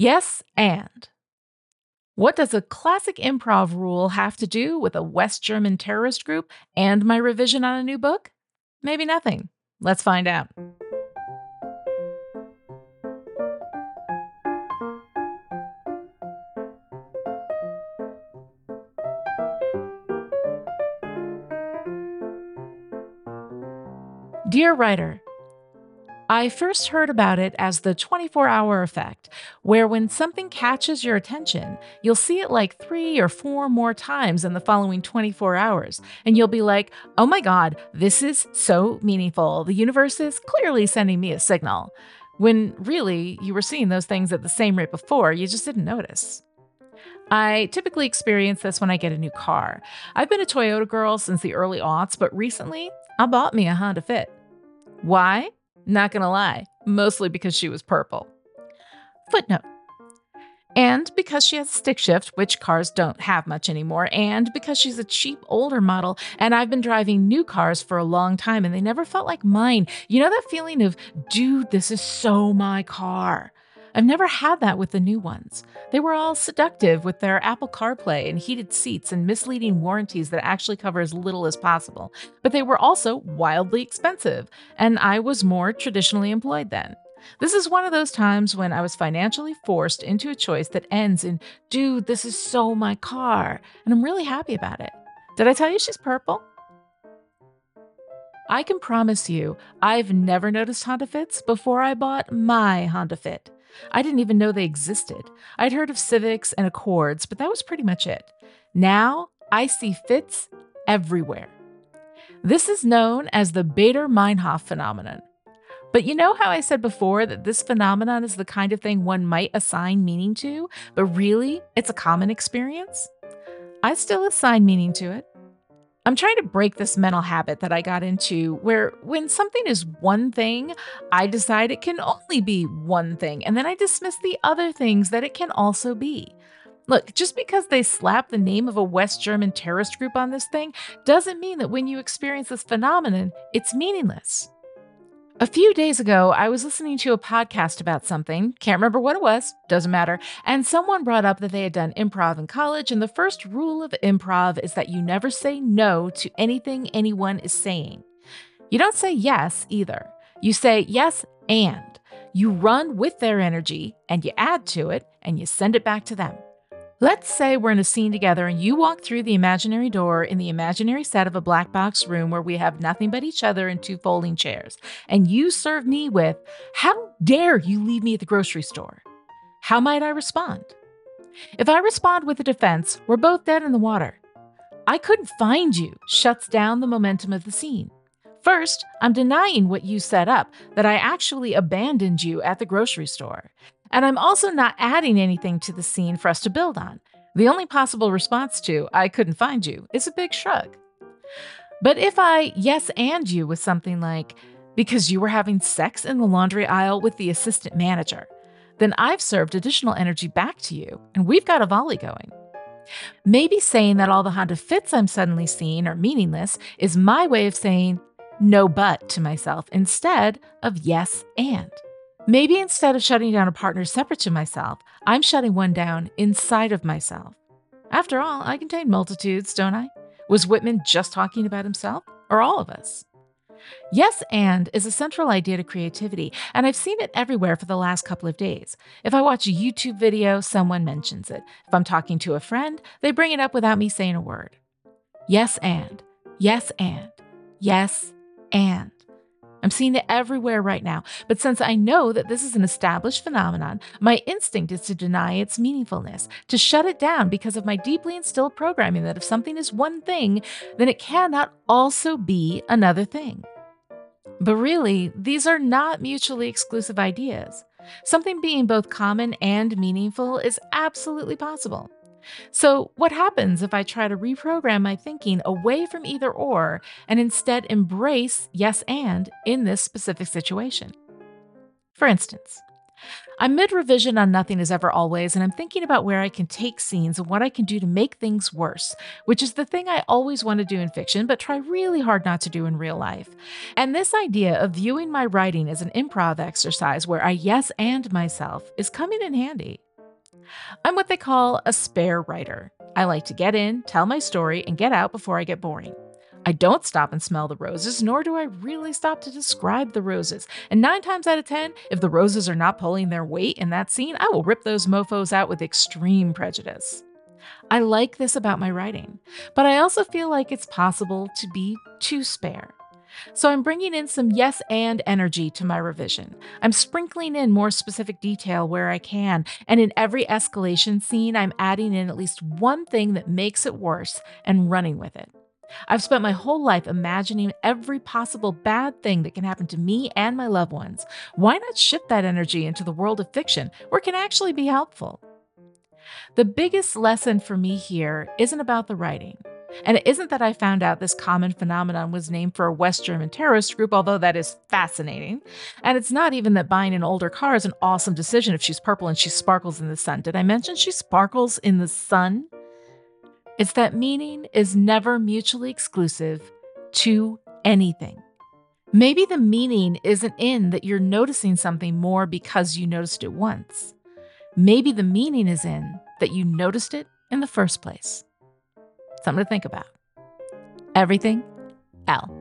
Yes, and. What does a classic improv rule have to do with a West German terrorist group and my revision on a new book? Maybe nothing. Let's find out. Dear writer, I first heard about it as the 24 hour effect, where when something catches your attention, you'll see it like three or four more times in the following 24 hours. And you'll be like, oh my God, this is so meaningful. The universe is clearly sending me a signal. When really, you were seeing those things at the same rate before, you just didn't notice. I typically experience this when I get a new car. I've been a Toyota girl since the early aughts, but recently I bought me a Honda Fit. Why? Not gonna lie, mostly because she was purple. Footnote. And because she has a stick shift, which cars don't have much anymore, and because she's a cheap older model, and I've been driving new cars for a long time and they never felt like mine. You know that feeling of, dude, this is so my car. I've never had that with the new ones. They were all seductive with their Apple CarPlay and heated seats and misleading warranties that actually cover as little as possible. But they were also wildly expensive, and I was more traditionally employed then. This is one of those times when I was financially forced into a choice that ends in, dude, this is so my car, and I'm really happy about it. Did I tell you she's purple? I can promise you, I've never noticed Honda Fits before I bought my Honda Fit. I didn't even know they existed. I'd heard of Civics and Accords, but that was pretty much it. Now I see fits everywhere. This is known as the Baader Meinhof phenomenon. But you know how I said before that this phenomenon is the kind of thing one might assign meaning to, but really it's a common experience? I still assign meaning to it. I'm trying to break this mental habit that I got into where when something is one thing, I decide it can only be one thing, and then I dismiss the other things that it can also be. Look, just because they slap the name of a West German terrorist group on this thing doesn't mean that when you experience this phenomenon, it's meaningless. A few days ago, I was listening to a podcast about something, can't remember what it was, doesn't matter, and someone brought up that they had done improv in college, and the first rule of improv is that you never say no to anything anyone is saying. You don't say yes either. You say yes and. You run with their energy and you add to it and you send it back to them. Let's say we're in a scene together and you walk through the imaginary door in the imaginary set of a black box room where we have nothing but each other and two folding chairs. And you serve me with, How dare you leave me at the grocery store? How might I respond? If I respond with a defense, we're both dead in the water. I couldn't find you shuts down the momentum of the scene. First, I'm denying what you set up, that I actually abandoned you at the grocery store. And I'm also not adding anything to the scene for us to build on. The only possible response to, I couldn't find you, is a big shrug. But if I yes and you with something like, because you were having sex in the laundry aisle with the assistant manager, then I've served additional energy back to you, and we've got a volley going. Maybe saying that all the Honda fits I'm suddenly seeing are meaningless is my way of saying no but to myself instead of yes and. Maybe instead of shutting down a partner separate to myself, I'm shutting one down inside of myself. After all, I contain multitudes, don't I? Was Whitman just talking about himself, or all of us? Yes, and is a central idea to creativity, and I've seen it everywhere for the last couple of days. If I watch a YouTube video, someone mentions it. If I'm talking to a friend, they bring it up without me saying a word. Yes, and. Yes, and. Yes, and. I'm seeing it everywhere right now, but since I know that this is an established phenomenon, my instinct is to deny its meaningfulness, to shut it down because of my deeply instilled programming that if something is one thing, then it cannot also be another thing. But really, these are not mutually exclusive ideas. Something being both common and meaningful is absolutely possible. So, what happens if I try to reprogram my thinking away from either or and instead embrace yes and in this specific situation? For instance, I'm mid revision on Nothing is Ever Always, and I'm thinking about where I can take scenes and what I can do to make things worse, which is the thing I always want to do in fiction, but try really hard not to do in real life. And this idea of viewing my writing as an improv exercise where I yes and myself is coming in handy. I'm what they call a spare writer. I like to get in, tell my story, and get out before I get boring. I don't stop and smell the roses, nor do I really stop to describe the roses. And nine times out of ten, if the roses are not pulling their weight in that scene, I will rip those mofos out with extreme prejudice. I like this about my writing, but I also feel like it's possible to be too spare. So I'm bringing in some yes and energy to my revision. I'm sprinkling in more specific detail where I can, and in every escalation scene, I'm adding in at least one thing that makes it worse and running with it. I've spent my whole life imagining every possible bad thing that can happen to me and my loved ones. Why not shift that energy into the world of fiction where it can actually be helpful? The biggest lesson for me here isn't about the writing. And it isn't that I found out this common phenomenon was named for a West German terrorist group, although that is fascinating. And it's not even that buying an older car is an awesome decision if she's purple and she sparkles in the sun. Did I mention she sparkles in the sun? It's that meaning is never mutually exclusive to anything. Maybe the meaning isn't in that you're noticing something more because you noticed it once. Maybe the meaning is in that you noticed it in the first place. Something to think about. Everything, Elle.